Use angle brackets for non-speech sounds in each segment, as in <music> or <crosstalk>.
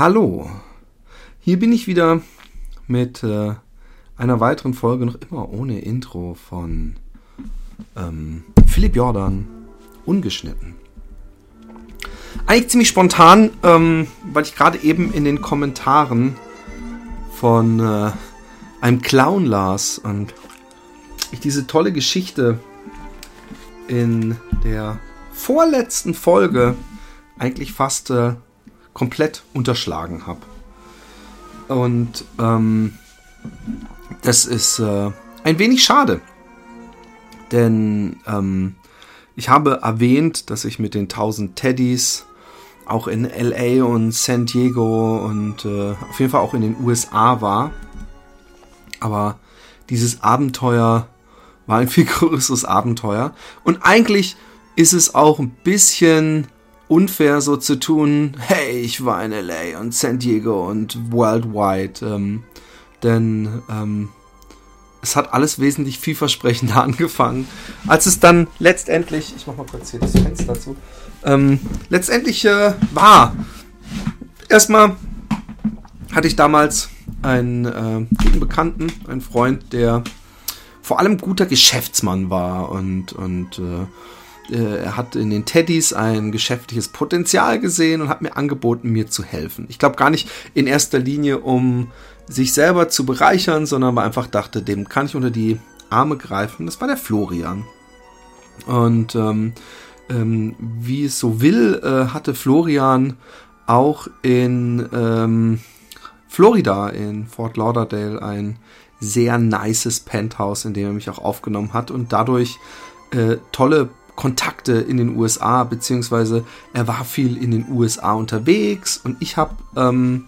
Hallo, hier bin ich wieder mit äh, einer weiteren Folge, noch immer ohne Intro von ähm, Philipp Jordan, ungeschnitten. Eigentlich ziemlich spontan, ähm, weil ich gerade eben in den Kommentaren von äh, einem Clown las und ich diese tolle Geschichte in der vorletzten Folge eigentlich fast äh, komplett unterschlagen habe. Und ähm, das ist äh, ein wenig schade. Denn ähm, ich habe erwähnt, dass ich mit den 1000 Teddys auch in LA und San Diego und äh, auf jeden Fall auch in den USA war. Aber dieses Abenteuer war ein viel <laughs> größeres Abenteuer. Und eigentlich ist es auch ein bisschen unfair so zu tun, hey, ich war in LA und San Diego und worldwide. Ähm, denn ähm, es hat alles wesentlich vielversprechender <laughs> angefangen, als es dann letztendlich, ich mach mal kurz hier das Fenster zu, ähm, letztendlich äh, war. Erstmal hatte ich damals einen äh, guten Bekannten, einen Freund, der vor allem guter Geschäftsmann war und, und äh, äh, er hat in den Teddys ein geschäftliches Potenzial gesehen und hat mir angeboten, mir zu helfen. Ich glaube gar nicht in erster Linie, um sich selber zu bereichern, sondern weil einfach dachte, dem kann ich unter die Arme greifen. Das war der Florian. Und ähm, ähm, wie es so will, äh, hatte Florian auch in ähm, Florida, in Fort Lauderdale, ein sehr nices Penthouse, in dem er mich auch aufgenommen hat und dadurch äh, tolle Kontakte in den USA, beziehungsweise er war viel in den USA unterwegs und ich habe ähm,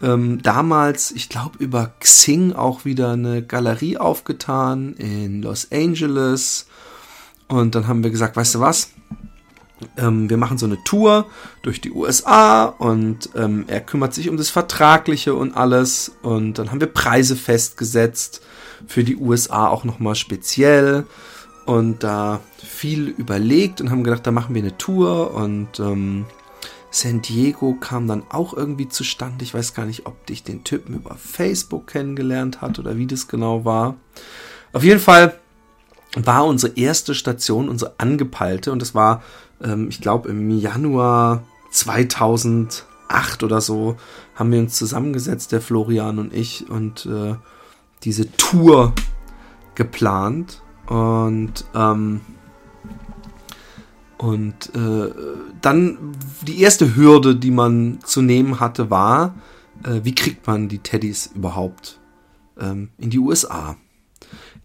ähm, damals, ich glaube, über Xing auch wieder eine Galerie aufgetan in Los Angeles. Und dann haben wir gesagt, weißt du was? Ähm, wir machen so eine Tour durch die USA und ähm, er kümmert sich um das Vertragliche und alles. Und dann haben wir Preise festgesetzt für die USA auch nochmal speziell und da viel überlegt und haben gedacht, da machen wir eine Tour und ähm, San Diego kam dann auch irgendwie zustande. Ich weiß gar nicht, ob dich den Typen über Facebook kennengelernt hat oder wie das genau war. Auf jeden Fall war unsere erste Station unsere angepeilte und das war, ähm, ich glaube, im Januar 2008 oder so haben wir uns zusammengesetzt, der Florian und ich, und äh, diese Tour geplant. Und, ähm, und äh, dann die erste Hürde, die man zu nehmen hatte, war, äh, wie kriegt man die Teddys überhaupt ähm, in die USA?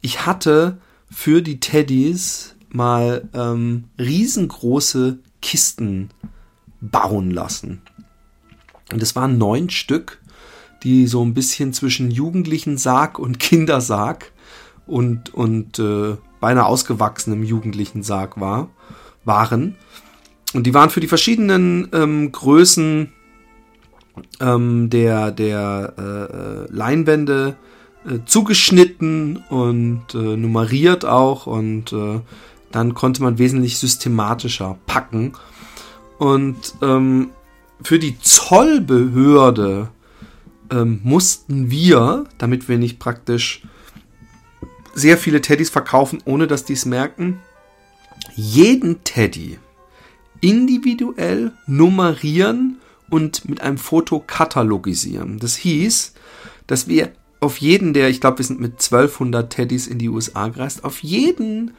Ich hatte für die Teddys mal ähm, riesengroße Kisten bauen lassen. Und es waren neun Stück, die so ein bisschen zwischen jugendlichen Sarg und Kindersarg und, und äh, beinahe ausgewachsenem jugendlichen Sarg war, waren. Und die waren für die verschiedenen ähm, Größen ähm, der, der äh, äh, Leinwände äh, zugeschnitten und äh, nummeriert auch und äh, dann konnte man wesentlich systematischer packen. Und ähm, für die Zollbehörde ähm, mussten wir, damit wir nicht praktisch sehr viele Teddys verkaufen, ohne dass die es merken. Jeden Teddy individuell nummerieren und mit einem Foto katalogisieren. Das hieß, dass wir auf jeden der, ich glaube, wir sind mit 1200 Teddys in die USA gereist, auf jeden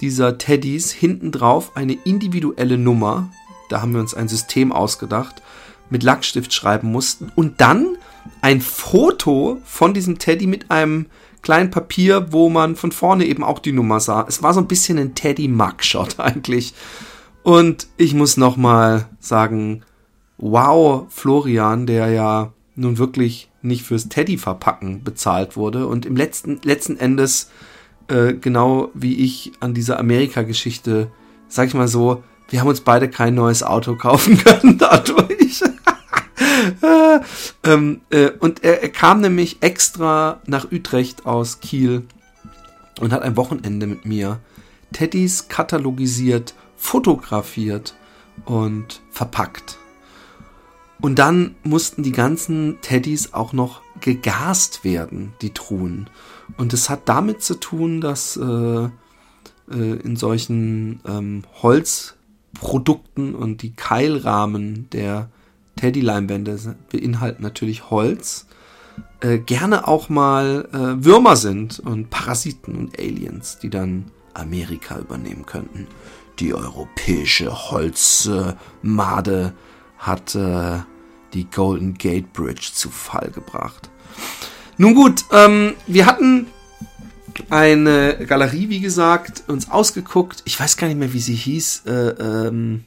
dieser Teddys hinten drauf eine individuelle Nummer, da haben wir uns ein System ausgedacht, mit Lackstift schreiben mussten und dann ein Foto von diesem Teddy mit einem kleinen Papier, wo man von vorne eben auch die Nummer sah. Es war so ein bisschen ein Teddy Mugshot <laughs> eigentlich. Und ich muss nochmal sagen, wow, Florian, der ja nun wirklich nicht fürs Teddy verpacken bezahlt wurde und im letzten, letzten Endes, äh, genau wie ich an dieser Amerika-Geschichte, sag ich mal so, wir haben uns beide kein neues Auto <laughs> kaufen können dadurch. <laughs> ähm, äh, und er, er, kam nämlich extra nach Utrecht aus Kiel und hat ein Wochenende mit mir Teddys katalogisiert, fotografiert und verpackt. Und dann mussten die ganzen Teddys auch noch gegast werden, die Truhen. Und es hat damit zu tun, dass äh, äh, in solchen ähm, Holzprodukten und die Keilrahmen der Teddy-Leinwände beinhalten natürlich Holz, äh, gerne auch mal äh, Würmer sind und Parasiten und Aliens, die dann Amerika übernehmen könnten. Die europäische Holzmade hat äh, die Golden Gate Bridge zu Fall gebracht. Nun gut, ähm, wir hatten eine Galerie, wie gesagt, uns ausgeguckt. Ich weiß gar nicht mehr, wie sie hieß. Äh, ähm,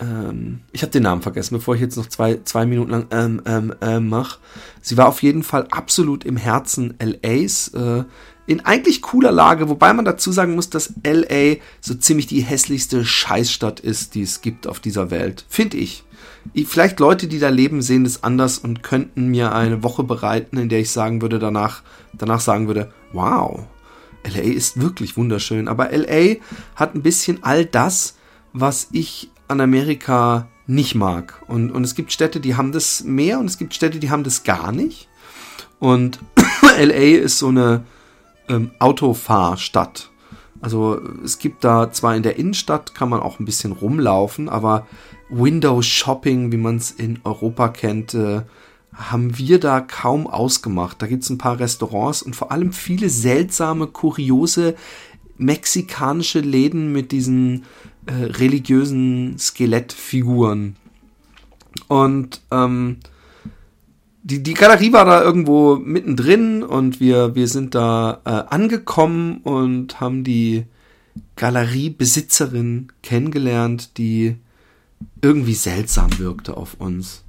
ähm, ich habe den Namen vergessen, bevor ich jetzt noch zwei, zwei Minuten lang ähm, ähm, ähm, mache. Sie war auf jeden Fall absolut im Herzen LAs. Äh, in eigentlich cooler Lage, wobei man dazu sagen muss, dass LA so ziemlich die hässlichste Scheißstadt ist, die es gibt auf dieser Welt. Finde ich. Vielleicht Leute, die da leben, sehen es anders und könnten mir eine Woche bereiten, in der ich sagen würde, danach, danach sagen würde, wow, LA ist wirklich wunderschön. Aber LA hat ein bisschen all das, was ich an Amerika nicht mag. Und, und es gibt Städte, die haben das mehr und es gibt Städte, die haben das gar nicht. Und <clears throat> LA ist so eine ähm, Autofahrstadt. Also es gibt da zwar in der Innenstadt kann man auch ein bisschen rumlaufen, aber Window Shopping, wie man es in Europa kennt, äh, haben wir da kaum ausgemacht. Da gibt es ein paar Restaurants und vor allem viele seltsame, kuriose mexikanische Läden mit diesen äh, religiösen Skelettfiguren. Und ähm, die, die Galerie war da irgendwo mittendrin und wir, wir sind da äh, angekommen und haben die Galeriebesitzerin kennengelernt, die irgendwie seltsam wirkte auf uns.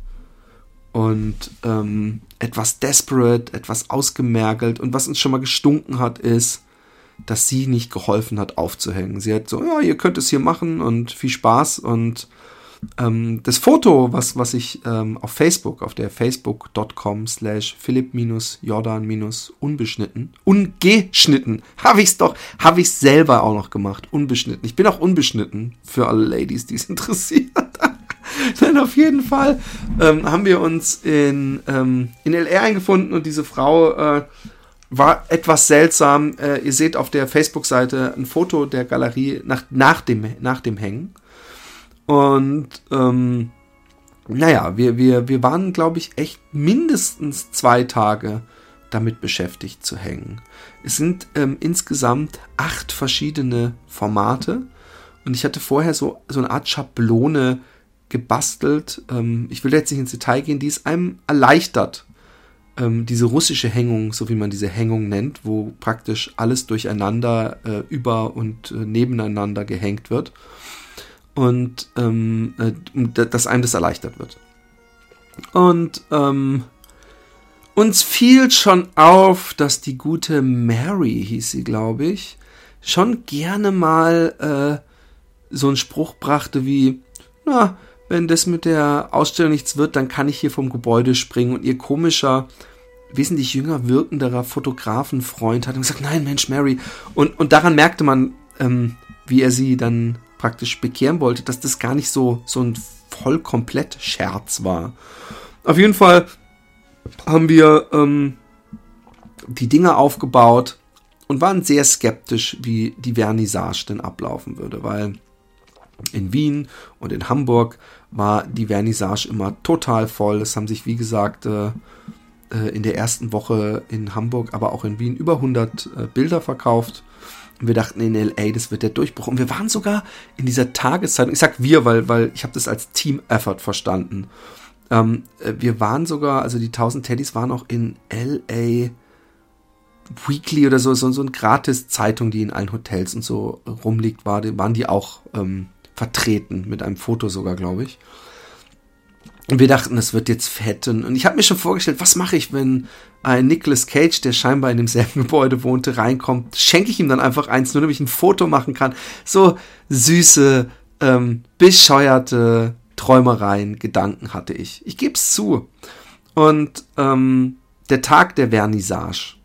Und ähm, etwas desperate, etwas ausgemergelt. Und was uns schon mal gestunken hat, ist, dass sie nicht geholfen hat aufzuhängen. Sie hat so, ja, ihr könnt es hier machen und viel Spaß. Und ähm, das Foto, was, was ich ähm, auf Facebook, auf der facebook.com slash philipp-jordan-unbeschnitten, ungeschnitten, habe ich es doch, habe ich selber auch noch gemacht, unbeschnitten. Ich bin auch unbeschnitten für alle Ladies, die es <laughs> interessiert. <laughs> Denn auf jeden Fall ähm, haben wir uns in, ähm, in LR eingefunden und diese Frau äh, war etwas seltsam. Äh, ihr seht auf der Facebook-Seite ein Foto der Galerie nach, nach, dem, nach dem Hängen. Und ähm, naja, wir, wir, wir waren, glaube ich, echt mindestens zwei Tage damit beschäftigt zu hängen. Es sind ähm, insgesamt acht verschiedene Formate. Und ich hatte vorher so, so eine Art Schablone gebastelt. Ähm, ich will jetzt nicht ins Detail gehen, die es einem erleichtert, ähm, diese russische Hängung, so wie man diese Hängung nennt, wo praktisch alles durcheinander, äh, über und äh, nebeneinander gehängt wird und ähm, äh, dass einem das erleichtert wird. Und ähm, uns fiel schon auf, dass die gute Mary, hieß sie, glaube ich, schon gerne mal äh, so einen Spruch brachte wie, na, wenn das mit der Ausstellung nichts wird, dann kann ich hier vom Gebäude springen. Und ihr komischer, wesentlich jünger wirkenderer Fotografenfreund hat gesagt, nein, Mensch, Mary. Und, und daran merkte man, ähm, wie er sie dann praktisch bekehren wollte, dass das gar nicht so, so ein voll komplett Scherz war. Auf jeden Fall haben wir ähm, die Dinge aufgebaut und waren sehr skeptisch, wie die Vernissage denn ablaufen würde, weil in Wien und in Hamburg war die Vernissage immer total voll. Es haben sich, wie gesagt, äh, äh, in der ersten Woche in Hamburg, aber auch in Wien über 100 äh, Bilder verkauft. Und wir dachten in LA, das wird der Durchbruch. Und wir waren sogar in dieser Tageszeitung, ich sag wir, weil, weil ich habe das als Team-Effort verstanden. Ähm, äh, wir waren sogar, also die 1000 Teddys waren auch in LA Weekly oder so, so, so eine Gratis-Zeitung, die in allen Hotels und so rumliegt, war, waren die auch ähm, vertreten, mit einem Foto sogar, glaube ich. Und wir dachten, das wird jetzt fett. Und ich habe mir schon vorgestellt, was mache ich, wenn ein Nicolas Cage, der scheinbar in demselben <laughs> Gebäude wohnte, reinkommt? Schenke ich ihm dann einfach eins, nur damit ich ein Foto machen kann. So süße, ähm, bescheuerte Träumereien, Gedanken hatte ich. Ich gebe es zu. Und ähm, der Tag der Vernissage.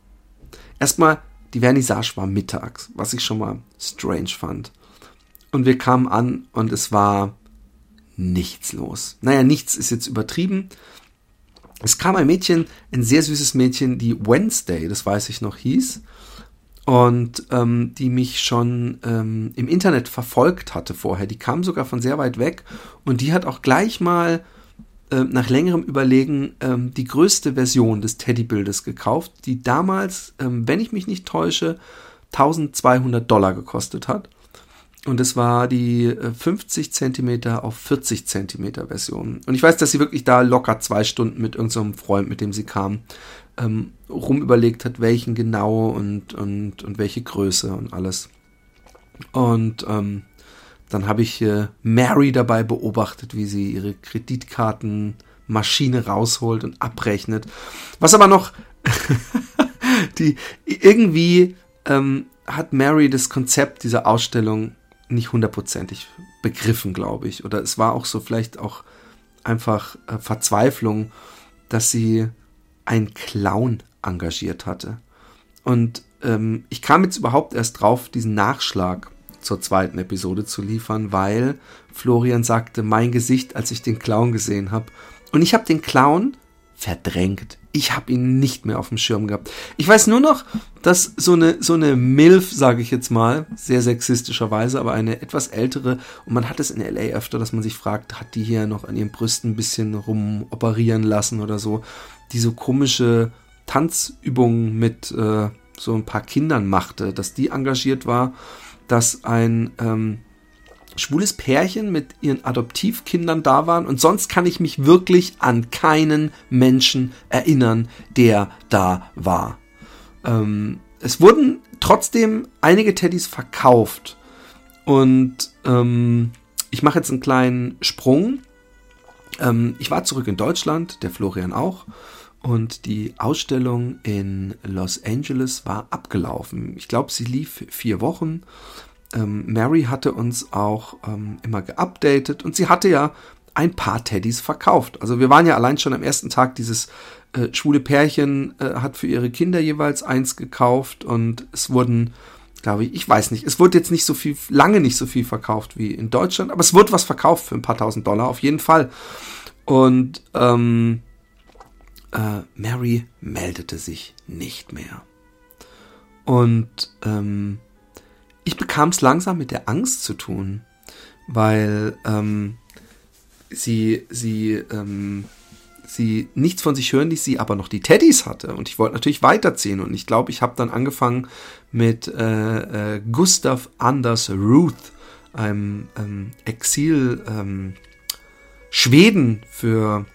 Erstmal, die Vernissage war mittags, was ich schon mal strange fand. Und wir kamen an und es war nichts los. Naja, nichts ist jetzt übertrieben. Es kam ein Mädchen, ein sehr süßes Mädchen, die Wednesday, das weiß ich noch, hieß. Und ähm, die mich schon ähm, im Internet verfolgt hatte vorher. Die kam sogar von sehr weit weg. Und die hat auch gleich mal äh, nach längerem Überlegen ähm, die größte Version des Teddybildes gekauft, die damals, ähm, wenn ich mich nicht täusche, 1200 Dollar gekostet hat. Und es war die 50 cm auf 40 cm Version. Und ich weiß, dass sie wirklich da locker zwei Stunden mit irgendeinem so Freund, mit dem sie kam, ähm, rumüberlegt hat, welchen genau und, und, und welche Größe und alles. Und ähm, dann habe ich äh, Mary dabei beobachtet, wie sie ihre Kreditkartenmaschine rausholt und abrechnet. Was aber noch <laughs> die irgendwie ähm, hat Mary das Konzept dieser Ausstellung nicht hundertprozentig begriffen, glaube ich. Oder es war auch so vielleicht auch einfach äh, Verzweiflung, dass sie einen Clown engagiert hatte. Und ähm, ich kam jetzt überhaupt erst drauf, diesen Nachschlag zur zweiten Episode zu liefern, weil Florian sagte, mein Gesicht, als ich den Clown gesehen habe. Und ich habe den Clown verdrängt. Ich habe ihn nicht mehr auf dem Schirm gehabt. Ich weiß nur noch, dass so eine so eine Milf, sage ich jetzt mal, sehr sexistischerweise, aber eine etwas ältere und man hat es in LA öfter, dass man sich fragt, hat die hier noch an ihren Brüsten ein bisschen rumoperieren lassen oder so, die so komische Tanzübungen mit äh, so ein paar Kindern machte, dass die engagiert war, dass ein ähm, schwules Pärchen mit ihren Adoptivkindern da waren und sonst kann ich mich wirklich an keinen Menschen erinnern, der da war. Ähm, es wurden trotzdem einige Teddys verkauft und ähm, ich mache jetzt einen kleinen Sprung. Ähm, ich war zurück in Deutschland, der Florian auch. Und die Ausstellung in Los Angeles war abgelaufen. Ich glaube, sie lief vier Wochen ähm, Mary hatte uns auch ähm, immer geupdatet und sie hatte ja ein paar Teddys verkauft. Also wir waren ja allein schon am ersten Tag dieses äh, schwule Pärchen äh, hat für ihre Kinder jeweils eins gekauft und es wurden, glaube ich, ich weiß nicht, es wurde jetzt nicht so viel, lange nicht so viel verkauft wie in Deutschland, aber es wurde was verkauft für ein paar tausend Dollar auf jeden Fall. Und ähm, äh, Mary meldete sich nicht mehr. Und ähm, ich bekam es langsam mit der Angst zu tun, weil ähm, sie, sie, ähm, sie nichts von sich hören ließ, sie aber noch die Teddys hatte. Und ich wollte natürlich weiterziehen. Und ich glaube, ich habe dann angefangen mit äh, äh, Gustav Anders Ruth, einem ähm, Exil ähm, Schweden für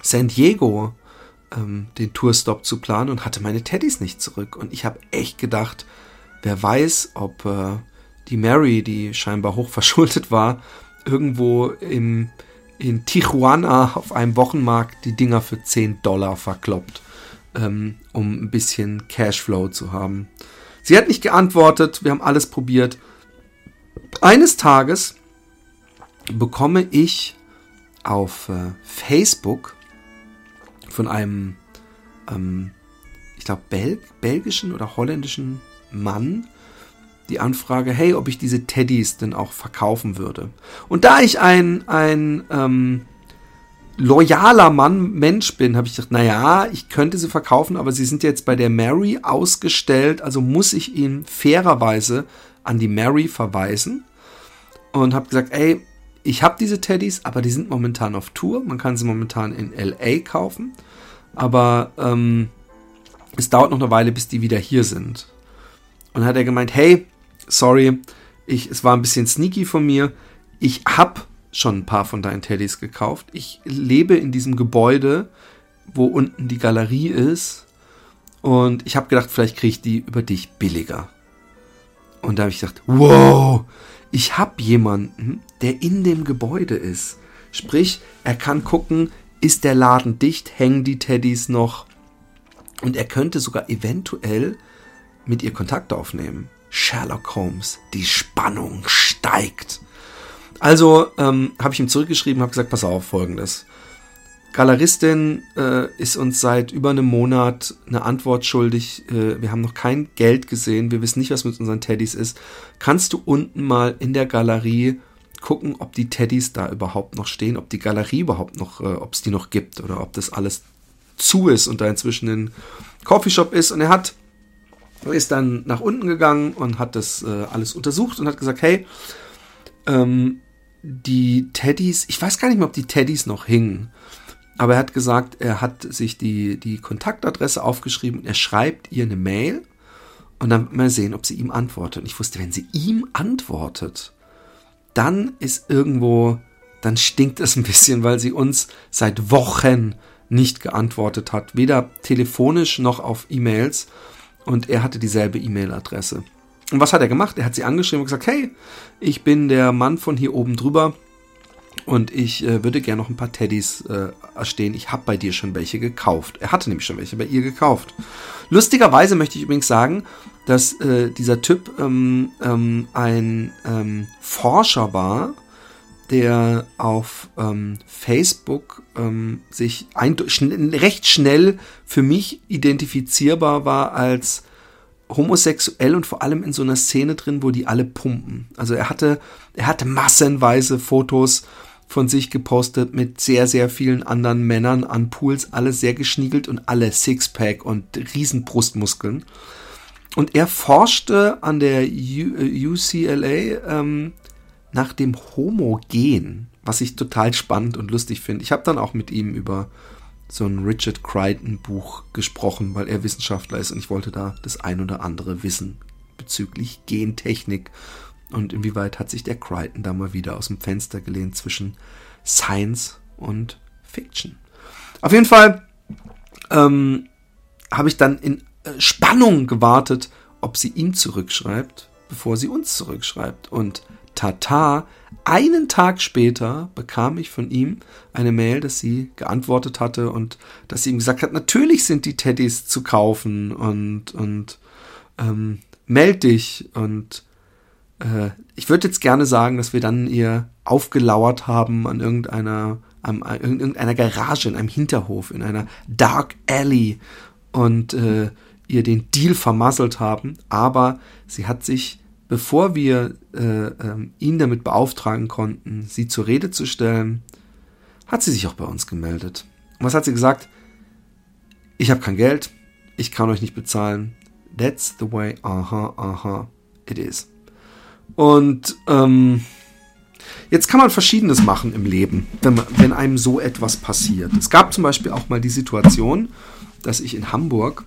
San Diego, ähm, den Tourstop zu planen und hatte meine Teddys nicht zurück. Und ich habe echt gedacht, Wer weiß, ob äh, die Mary, die scheinbar hoch verschuldet war, irgendwo im, in Tijuana auf einem Wochenmarkt die Dinger für 10 Dollar verkloppt, ähm, um ein bisschen Cashflow zu haben. Sie hat nicht geantwortet, wir haben alles probiert. Eines Tages bekomme ich auf äh, Facebook von einem, ähm, ich glaube, Bel belgischen oder holländischen Mann die Anfrage, hey, ob ich diese Teddys denn auch verkaufen würde. Und da ich ein, ein ähm, loyaler Mann, Mensch bin, habe ich gedacht, naja, ich könnte sie verkaufen, aber sie sind jetzt bei der Mary ausgestellt, also muss ich ihn fairerweise an die Mary verweisen. Und habe gesagt, ey, ich habe diese Teddys, aber die sind momentan auf Tour. Man kann sie momentan in LA kaufen. Aber ähm, es dauert noch eine Weile, bis die wieder hier sind. Und hat er gemeint, hey, sorry, ich, es war ein bisschen sneaky von mir. Ich habe schon ein paar von deinen Teddys gekauft. Ich lebe in diesem Gebäude, wo unten die Galerie ist. Und ich habe gedacht, vielleicht kriege ich die über dich billiger. Und da habe ich gedacht, wow, ich habe jemanden, der in dem Gebäude ist. Sprich, er kann gucken, ist der Laden dicht, hängen die Teddys noch. Und er könnte sogar eventuell mit ihr Kontakt aufnehmen. Sherlock Holmes, die Spannung steigt. Also ähm, habe ich ihm zurückgeschrieben, habe gesagt, pass auf, folgendes. Galeristin äh, ist uns seit über einem Monat eine Antwort schuldig. Äh, wir haben noch kein Geld gesehen. Wir wissen nicht, was mit unseren Teddys ist. Kannst du unten mal in der Galerie gucken, ob die Teddys da überhaupt noch stehen, ob die Galerie überhaupt noch, äh, ob es die noch gibt oder ob das alles zu ist und da inzwischen ein Coffeeshop ist. Und er hat ist dann nach unten gegangen und hat das äh, alles untersucht und hat gesagt, hey, ähm, die Teddys, ich weiß gar nicht mehr, ob die Teddys noch hingen, aber er hat gesagt, er hat sich die, die Kontaktadresse aufgeschrieben und er schreibt ihr eine Mail und dann mal sehen, ob sie ihm antwortet. Und ich wusste, wenn sie ihm antwortet, dann ist irgendwo, dann stinkt es ein bisschen, weil sie uns seit Wochen nicht geantwortet hat, weder telefonisch noch auf E-Mails und er hatte dieselbe E-Mail-Adresse. Und was hat er gemacht? Er hat sie angeschrieben und gesagt, hey, ich bin der Mann von hier oben drüber und ich äh, würde gerne noch ein paar Teddys äh, erstehen. Ich habe bei dir schon welche gekauft. Er hatte nämlich schon welche bei ihr gekauft. Lustigerweise möchte ich übrigens sagen, dass äh, dieser Typ ähm, ähm, ein ähm, Forscher war, der auf ähm, Facebook ähm, sich ein, schn recht schnell für mich identifizierbar war als homosexuell und vor allem in so einer Szene drin, wo die alle pumpen. Also er hatte, er hatte massenweise Fotos von sich gepostet mit sehr, sehr vielen anderen Männern an Pools, alle sehr geschniegelt und alle Sixpack und Riesenbrustmuskeln. Und er forschte an der UCLA äh, ähm, nach dem Homogen, was ich total spannend und lustig finde. Ich habe dann auch mit ihm über so ein Richard Crichton Buch gesprochen, weil er Wissenschaftler ist und ich wollte da das ein oder andere wissen bezüglich Gentechnik und inwieweit hat sich der Crichton da mal wieder aus dem Fenster gelehnt zwischen Science und Fiction. Auf jeden Fall ähm, habe ich dann in äh, Spannung gewartet, ob sie ihm zurückschreibt, bevor sie uns zurückschreibt. Und tata, einen Tag später bekam ich von ihm eine Mail, dass sie geantwortet hatte und dass sie ihm gesagt hat, natürlich sind die Teddys zu kaufen und, und ähm, meld dich und äh, ich würde jetzt gerne sagen, dass wir dann ihr aufgelauert haben an irgendeiner, an, an irgendeiner Garage, in einem Hinterhof, in einer Dark Alley und äh, ihr den Deal vermasselt haben. Aber sie hat sich, bevor wir äh, äh, ihn damit beauftragen konnten, sie zur Rede zu stellen, hat sie sich auch bei uns gemeldet. Und was hat sie gesagt? Ich habe kein Geld, ich kann euch nicht bezahlen. That's the way, aha, aha, it is. Und ähm, jetzt kann man Verschiedenes machen im Leben, wenn, man, wenn einem so etwas passiert. Es gab zum Beispiel auch mal die Situation, dass ich in Hamburg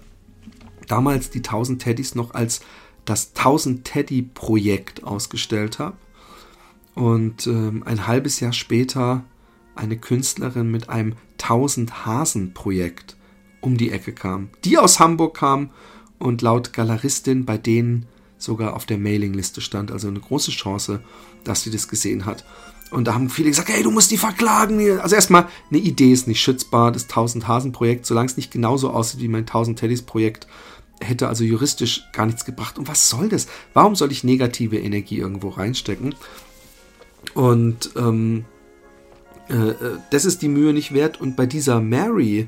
damals die 1000 Teddys noch als das 1000 Teddy Projekt ausgestellt habe. Und ähm, ein halbes Jahr später eine Künstlerin mit einem 1000 Hasen Projekt um die Ecke kam, die aus Hamburg kam und laut Galeristin bei denen sogar auf der Mailingliste stand. Also eine große Chance, dass sie das gesehen hat. Und da haben viele gesagt, hey, du musst die verklagen. Also erstmal, eine Idee ist nicht schützbar. Das 1000 Hasen Projekt, solange es nicht genauso aussieht wie mein 1000 Teddys Projekt, hätte also juristisch gar nichts gebracht. Und was soll das? Warum soll ich negative Energie irgendwo reinstecken? Und ähm, äh, äh das ist die Mühe nicht wert. Und bei dieser Mary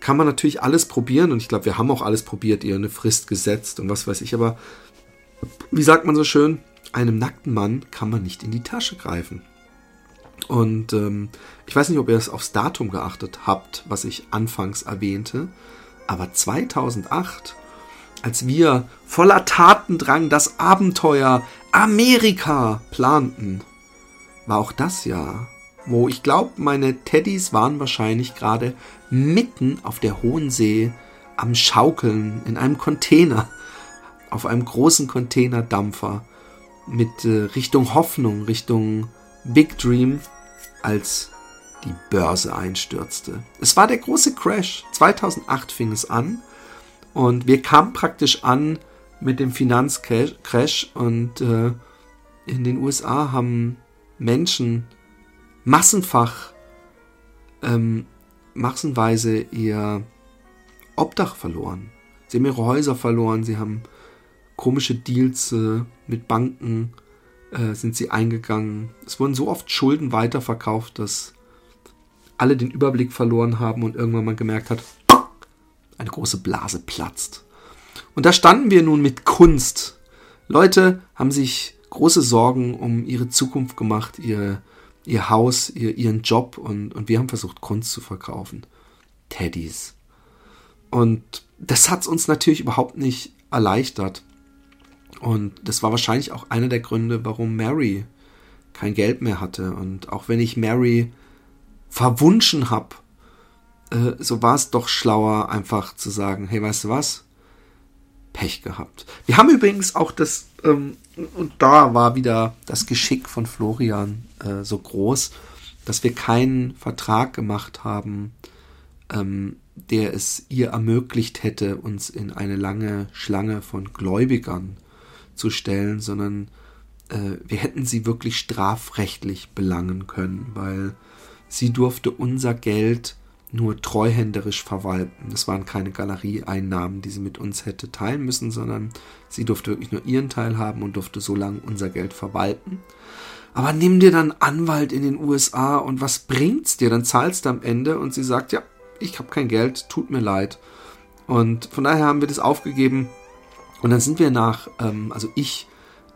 kann man natürlich alles probieren. Und ich glaube, wir haben auch alles probiert, ihr eine Frist gesetzt und was weiß ich. Aber wie sagt man so schön, einem nackten Mann kann man nicht in die Tasche greifen. Und ähm, ich weiß nicht, ob ihr es aufs Datum geachtet habt, was ich anfangs erwähnte, aber 2008, als wir voller Tatendrang das Abenteuer Amerika planten, war auch das Jahr, wo ich glaube, meine Teddys waren wahrscheinlich gerade mitten auf der Hohen See am Schaukeln in einem Container auf einem großen Containerdampfer mit äh, Richtung Hoffnung, Richtung Big Dream, als die Börse einstürzte. Es war der große Crash. 2008 fing es an und wir kamen praktisch an mit dem Finanzcrash und äh, in den USA haben Menschen massenfach, ähm, massenweise ihr Obdach verloren. Sie haben ihre Häuser verloren, sie haben komische Deals äh, mit Banken äh, sind sie eingegangen. Es wurden so oft Schulden weiterverkauft, dass alle den Überblick verloren haben und irgendwann mal gemerkt hat, eine große Blase platzt. Und da standen wir nun mit Kunst. Leute haben sich große Sorgen um ihre Zukunft gemacht, ihre, ihr Haus, ihr, ihren Job und, und wir haben versucht, Kunst zu verkaufen. Teddys. Und das hat es uns natürlich überhaupt nicht erleichtert. Und das war wahrscheinlich auch einer der Gründe, warum Mary kein Geld mehr hatte. Und auch wenn ich Mary verwunschen habe, äh, so war es doch schlauer, einfach zu sagen, hey, weißt du was? Pech gehabt. Wir haben übrigens auch das, ähm, und da war wieder das Geschick von Florian äh, so groß, dass wir keinen Vertrag gemacht haben, ähm, der es ihr ermöglicht hätte, uns in eine lange Schlange von Gläubigern zu stellen, sondern äh, wir hätten sie wirklich strafrechtlich belangen können, weil sie durfte unser Geld nur treuhänderisch verwalten. Es waren keine Galerieeinnahmen, die sie mit uns hätte teilen müssen, sondern sie durfte wirklich nur ihren Teil haben und durfte so lange unser Geld verwalten. Aber nimm dir dann Anwalt in den USA und was bringt's dir? Dann zahlst du am Ende und sie sagt, ja, ich habe kein Geld, tut mir leid. Und von daher haben wir das aufgegeben. Und dann sind wir nach, ähm, also ich,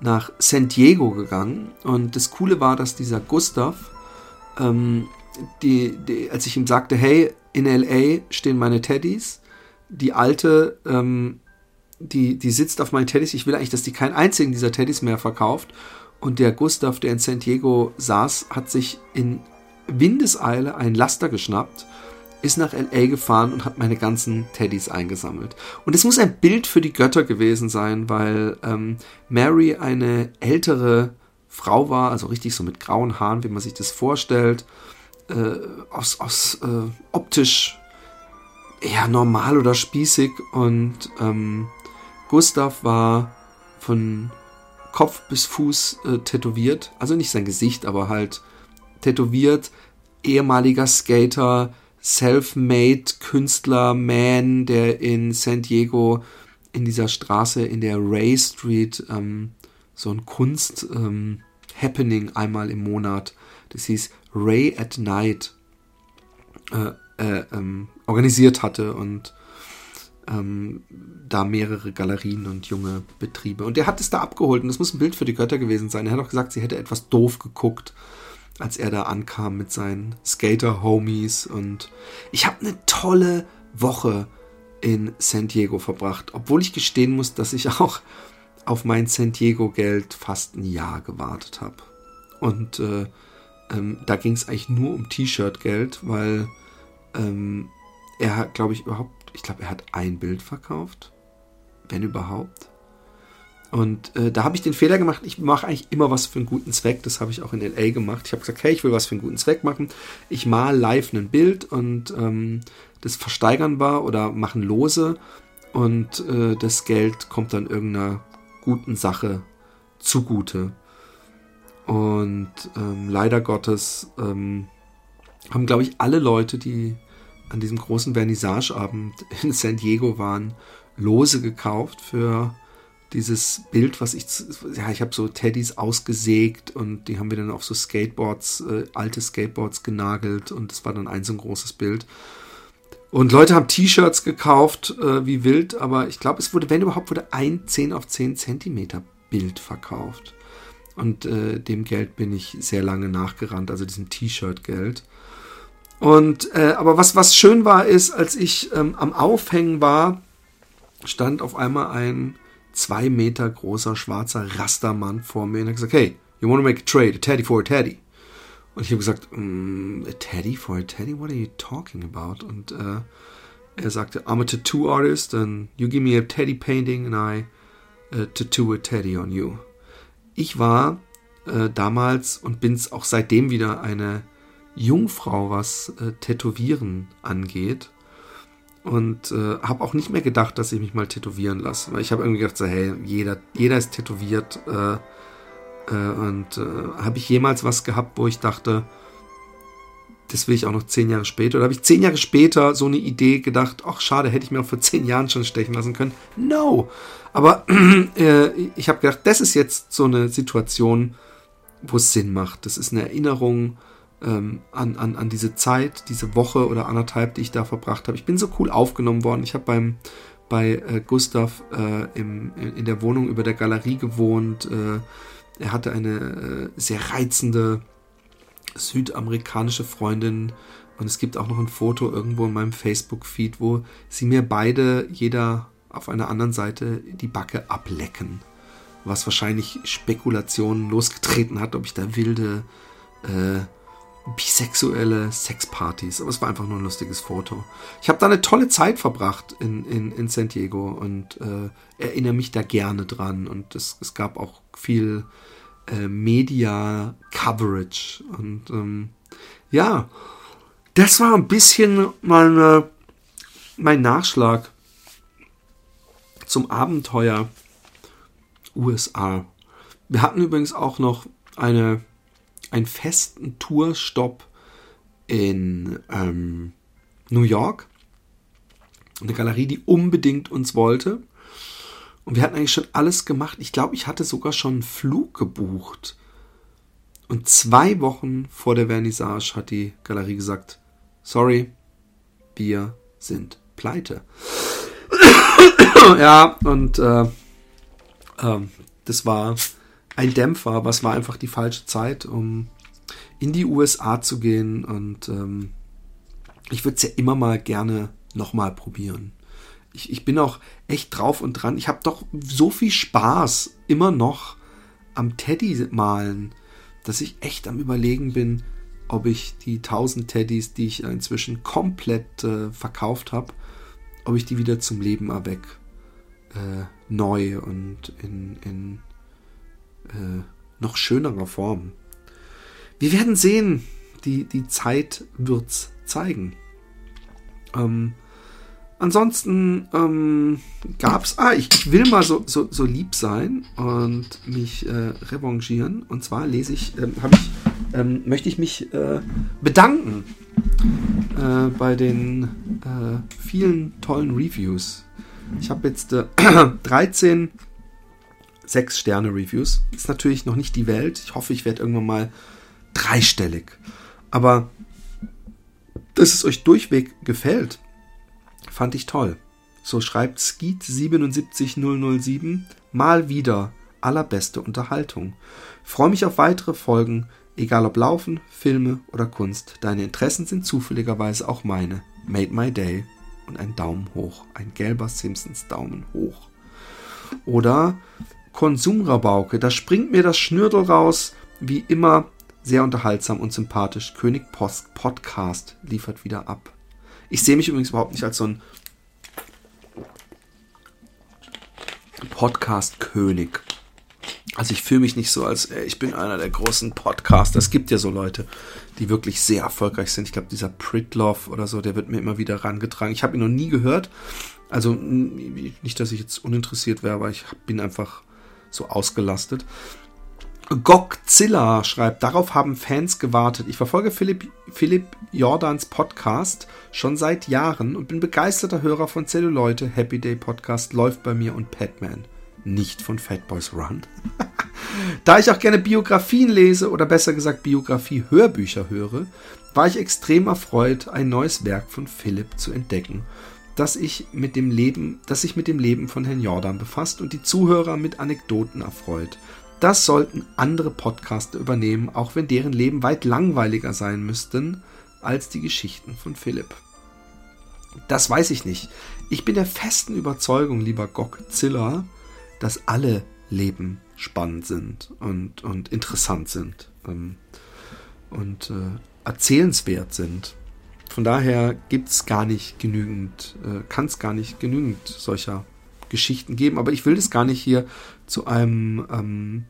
nach San Diego gegangen. Und das Coole war, dass dieser Gustav, ähm, die, die, als ich ihm sagte, hey, in LA stehen meine Teddys, die alte, ähm, die, die sitzt auf meinen Teddys, ich will eigentlich, dass die keinen einzigen dieser Teddys mehr verkauft. Und der Gustav, der in San Diego saß, hat sich in Windeseile einen Laster geschnappt, ist nach LA gefahren und hat meine ganzen Teddys eingesammelt. Und es muss ein Bild für die Götter gewesen sein, weil ähm, Mary eine ältere Frau war, also richtig so mit grauen Haaren, wie man sich das vorstellt äh, aus, aus äh, optisch eher normal oder spießig und ähm, Gustav war von Kopf bis Fuß äh, tätowiert, also nicht sein Gesicht, aber halt tätowiert, ehemaliger Skater, self-made Künstler, Man, der in San Diego in dieser Straße in der Ray Street ähm, so ein Kunst ähm, Happening einmal im Monat. Das hieß Ray at Night, äh, äh, ähm, organisiert hatte und ähm, da mehrere Galerien und junge Betriebe. Und der hat es da abgeholt und das muss ein Bild für die Götter gewesen sein. Er hat auch gesagt, sie hätte etwas doof geguckt, als er da ankam mit seinen Skater-Homies. Und ich habe eine tolle Woche in San Diego verbracht, obwohl ich gestehen muss, dass ich auch auf mein San Diego-Geld fast ein Jahr gewartet habe. Und äh, ähm, da ging es eigentlich nur um T-Shirt-Geld, weil ähm, er hat, glaube ich, überhaupt, ich glaube, er hat ein Bild verkauft, wenn überhaupt. Und äh, da habe ich den Fehler gemacht, ich mache eigentlich immer was für einen guten Zweck. Das habe ich auch in LA gemacht. Ich habe gesagt, hey, ich will was für einen guten Zweck machen. Ich mal live ein Bild und ähm, das versteigern wir oder machen Lose und äh, das Geld kommt dann irgendeiner guten Sache zugute. Und ähm, leider Gottes ähm, haben, glaube ich, alle Leute, die an diesem großen Vernissageabend <laughs> in San Diego waren, Lose gekauft für dieses Bild, was ich, ja, ich habe so Teddys ausgesägt und die haben wir dann auf so Skateboards, äh, alte Skateboards genagelt und das war dann ein so ein großes Bild. Und Leute haben T-Shirts gekauft, äh, wie wild, aber ich glaube, es wurde, wenn überhaupt, wurde ein 10 auf 10 Zentimeter Bild verkauft. Und äh, dem Geld bin ich sehr lange nachgerannt, also diesem T-Shirt-Geld. Und äh, aber was, was schön war, ist, als ich ähm, am Aufhängen war, stand auf einmal ein zwei Meter großer schwarzer Rastermann vor mir und hat gesagt, hey, you want to make a trade, a teddy for a teddy. Und ich habe gesagt, mm, a teddy for a teddy? What are you talking about? Und äh, er sagte, I'm a tattoo artist and you give me a teddy painting and I uh, tattoo a teddy on you. Ich war äh, damals und bin es auch seitdem wieder eine Jungfrau, was äh, Tätowieren angeht. Und äh, habe auch nicht mehr gedacht, dass ich mich mal tätowieren lasse. Weil ich habe irgendwie gedacht, so, hey, jeder, jeder ist tätowiert. Äh, äh, und äh, habe ich jemals was gehabt, wo ich dachte, das will ich auch noch zehn Jahre später. Oder habe ich zehn Jahre später so eine Idee gedacht, ach schade, hätte ich mir auch vor zehn Jahren schon stechen lassen können. No. Aber <clears throat> äh, ich habe gedacht, das ist jetzt so eine Situation, wo es Sinn macht. Das ist eine Erinnerung ähm, an, an, an diese Zeit, diese Woche oder anderthalb, die ich da verbracht habe. Ich bin so cool aufgenommen worden. Ich habe beim bei äh, Gustav äh, im, in der Wohnung über der Galerie gewohnt. Äh, er hatte eine äh, sehr reizende südamerikanische Freundin und es gibt auch noch ein Foto irgendwo in meinem Facebook-Feed, wo sie mir beide, jeder auf einer anderen Seite, die Backe ablecken. Was wahrscheinlich Spekulationen losgetreten hat, ob ich da wilde äh, bisexuelle Sexpartys. Aber es war einfach nur ein lustiges Foto. Ich habe da eine tolle Zeit verbracht in, in, in San Diego und äh, erinnere mich da gerne dran. Und es, es gab auch viel äh, Media-Coverage. Und ähm, ja, das war ein bisschen meine, mein Nachschlag zum Abenteuer USA. Wir hatten übrigens auch noch eine, einen festen Tourstopp in ähm, New York. Eine Galerie, die unbedingt uns wollte. Und wir hatten eigentlich schon alles gemacht. Ich glaube, ich hatte sogar schon einen Flug gebucht. Und zwei Wochen vor der Vernissage hat die Galerie gesagt, sorry, wir sind pleite. ja, und äh, äh, das war ein Dämpfer, was war einfach die falsche Zeit, um in die USA zu gehen. Und ähm, ich würde es ja immer mal gerne nochmal probieren. Ich, ich bin auch echt drauf und dran. Ich habe doch so viel Spaß immer noch am Teddy malen, dass ich echt am Überlegen bin, ob ich die 1000 Teddys, die ich inzwischen komplett äh, verkauft habe, ob ich die wieder zum Leben erweck. Äh, neu und in, in äh, noch schönerer Form. Wir werden sehen. Die, die Zeit wird's zeigen. Ähm, ansonsten ähm, gab's. Ah, ich, ich, will mal so, so, so lieb sein und mich äh, revanchieren. Und zwar lese ich, ähm, habe ich ähm, möchte ich mich äh, bedanken äh, bei den äh, vielen tollen Reviews. Ich habe jetzt 13 äh, <clears throat> 6-Sterne-Reviews. Ist natürlich noch nicht die Welt. Ich hoffe, ich werde irgendwann mal dreistellig. Aber dass es euch durchweg gefällt, fand ich toll. So schreibt Skeet77007 mal wieder allerbeste Unterhaltung. Freue mich auf weitere Folgen Egal ob Laufen, Filme oder Kunst, deine Interessen sind zufälligerweise auch meine. Made my day. Und ein Daumen hoch. Ein gelber Simpsons Daumen hoch. Oder Konsumrabauke. Da springt mir das Schnürdel raus. Wie immer sehr unterhaltsam und sympathisch. König Post Podcast liefert wieder ab. Ich sehe mich übrigens überhaupt nicht als so ein Podcast-König. Also ich fühle mich nicht so, als äh, ich bin einer der großen Podcaster. Es gibt ja so Leute, die wirklich sehr erfolgreich sind. Ich glaube, dieser Pritlove oder so, der wird mir immer wieder rangetragen. Ich habe ihn noch nie gehört. Also nicht, dass ich jetzt uninteressiert wäre, aber ich bin einfach so ausgelastet. Godzilla schreibt, darauf haben Fans gewartet. Ich verfolge Philipp, Philipp Jordans Podcast schon seit Jahren und bin begeisterter Hörer von Celluleute. Happy Day Podcast läuft bei mir und Padman nicht von Fatboys Run. <laughs> da ich auch gerne Biografien lese oder besser gesagt Biografie-Hörbücher höre, war ich extrem erfreut, ein neues Werk von Philipp zu entdecken, das ich mit dem Leben, das sich mit dem Leben von Herrn Jordan befasst und die Zuhörer mit Anekdoten erfreut. Das sollten andere Podcaster übernehmen, auch wenn deren Leben weit langweiliger sein müssten als die Geschichten von Philipp. Das weiß ich nicht. Ich bin der festen Überzeugung, lieber Godzilla, dass alle Leben spannend sind und, und interessant sind ähm, und äh, erzählenswert sind. Von daher gibt es gar nicht genügend, äh, kann es gar nicht genügend solcher Geschichten geben. Aber ich will das gar nicht hier zu einem ähm,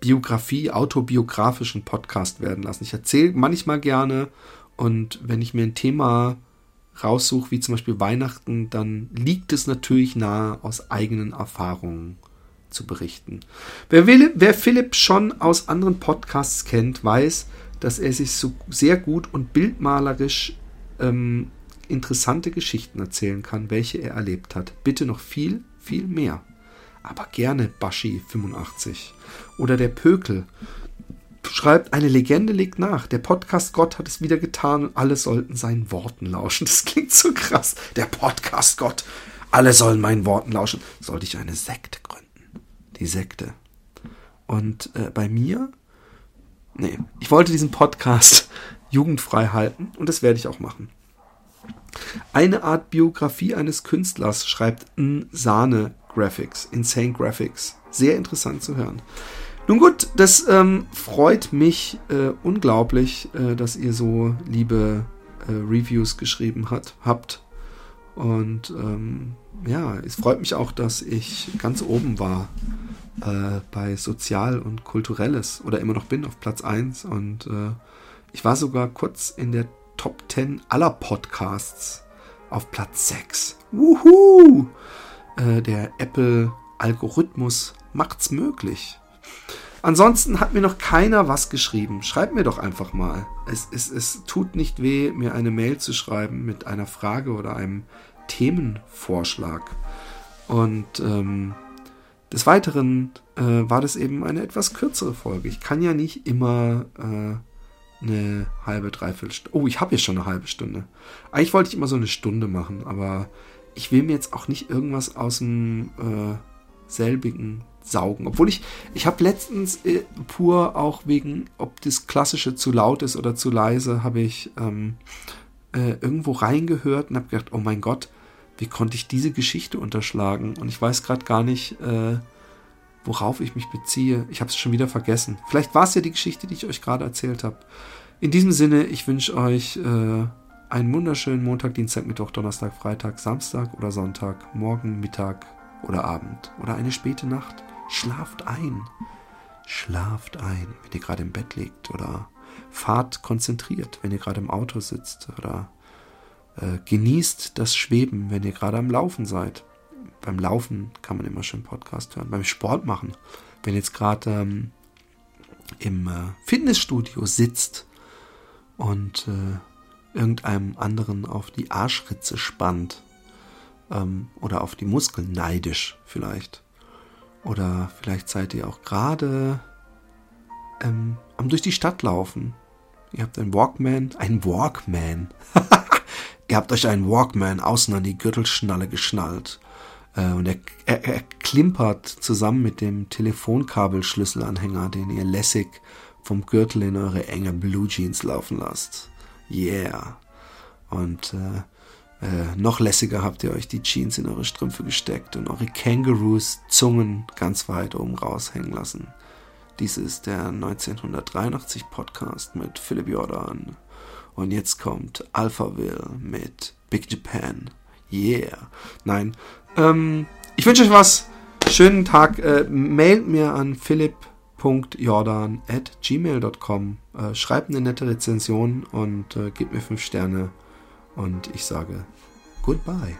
Biografie, autobiografischen Podcast werden lassen. Ich erzähle manchmal gerne und wenn ich mir ein Thema raussuche, wie zum Beispiel Weihnachten, dann liegt es natürlich nahe, aus eigenen Erfahrungen zu berichten. Wer, will, wer Philipp schon aus anderen Podcasts kennt, weiß, dass er sich so sehr gut und bildmalerisch ähm, interessante Geschichten erzählen kann, welche er erlebt hat. Bitte noch viel, viel mehr. Aber gerne Baschi 85 oder der Pökel schreibt, eine Legende legt nach. Der Podcast Gott hat es wieder getan und alle sollten seinen Worten lauschen. Das klingt so krass. Der Podcast Gott. Alle sollen meinen Worten lauschen. Sollte ich eine Sekte gründen? Die Sekte. Und äh, bei mir, nee, ich wollte diesen Podcast <laughs> jugendfrei halten und das werde ich auch machen. Eine Art Biografie eines Künstlers schreibt Sahne Graphics, Insane Graphics. Sehr interessant zu hören. Nun gut, das ähm, freut mich äh, unglaublich, äh, dass ihr so liebe äh, Reviews geschrieben hat, habt. Und ähm, ja, es freut mich auch, dass ich ganz oben war äh, bei Sozial und Kulturelles oder immer noch bin auf Platz 1. Und äh, ich war sogar kurz in der Top 10 aller Podcasts auf Platz 6. Wuhu! Äh, der Apple-Algorithmus macht's möglich. Ansonsten hat mir noch keiner was geschrieben. Schreibt mir doch einfach mal. Es, es, es tut nicht weh, mir eine Mail zu schreiben mit einer Frage oder einem Themenvorschlag. Und ähm, des Weiteren äh, war das eben eine etwas kürzere Folge. Ich kann ja nicht immer äh, eine halbe, dreiviertel Stunde. Oh, ich habe jetzt schon eine halbe Stunde. Eigentlich wollte ich immer so eine Stunde machen, aber ich will mir jetzt auch nicht irgendwas aus dem äh, selbigen saugen. Obwohl ich, ich habe letztens äh, pur auch wegen, ob das Klassische zu laut ist oder zu leise, habe ich ähm, äh, irgendwo reingehört und habe gedacht, oh mein Gott, wie konnte ich diese Geschichte unterschlagen? Und ich weiß gerade gar nicht, äh, worauf ich mich beziehe. Ich habe es schon wieder vergessen. Vielleicht war es ja die Geschichte, die ich euch gerade erzählt habe. In diesem Sinne, ich wünsche euch äh, einen wunderschönen Montag, Dienstag, Mittwoch, Donnerstag, Freitag, Samstag oder Sonntag, morgen, Mittag oder Abend oder eine späte Nacht. Schlaft ein. Schlaft ein, wenn ihr gerade im Bett liegt oder fahrt konzentriert, wenn ihr gerade im Auto sitzt oder äh, genießt das Schweben, wenn ihr gerade am Laufen seid. Beim Laufen kann man immer schön Podcast hören. Beim Sport machen, wenn jetzt gerade ähm, im äh, Fitnessstudio sitzt und äh, irgendeinem anderen auf die Arschritze spannt ähm, oder auf die Muskeln neidisch vielleicht. Oder vielleicht seid ihr auch gerade ähm, am durch die Stadt laufen. Ihr habt einen Walkman, einen Walkman. <laughs> ihr habt euch einen Walkman außen an die Gürtelschnalle geschnallt. Äh, und er, er, er klimpert zusammen mit dem Telefonkabelschlüsselanhänger, den ihr lässig vom Gürtel in eure enge Blue Jeans laufen lasst. Yeah. Und äh, äh, noch lässiger habt ihr euch die Jeans in eure Strümpfe gesteckt und eure Kangaroos Zungen ganz weit oben raushängen lassen. Dies ist der 1983 Podcast mit Philipp Jordan. Und jetzt kommt Alphaville mit Big Japan. Yeah. Nein. Ähm, ich wünsche euch was. Schönen Tag. Äh, mailt mir an philipp.jordan at gmail.com. Äh, schreibt eine nette Rezension und äh, gebt mir 5 Sterne. Und ich sage goodbye.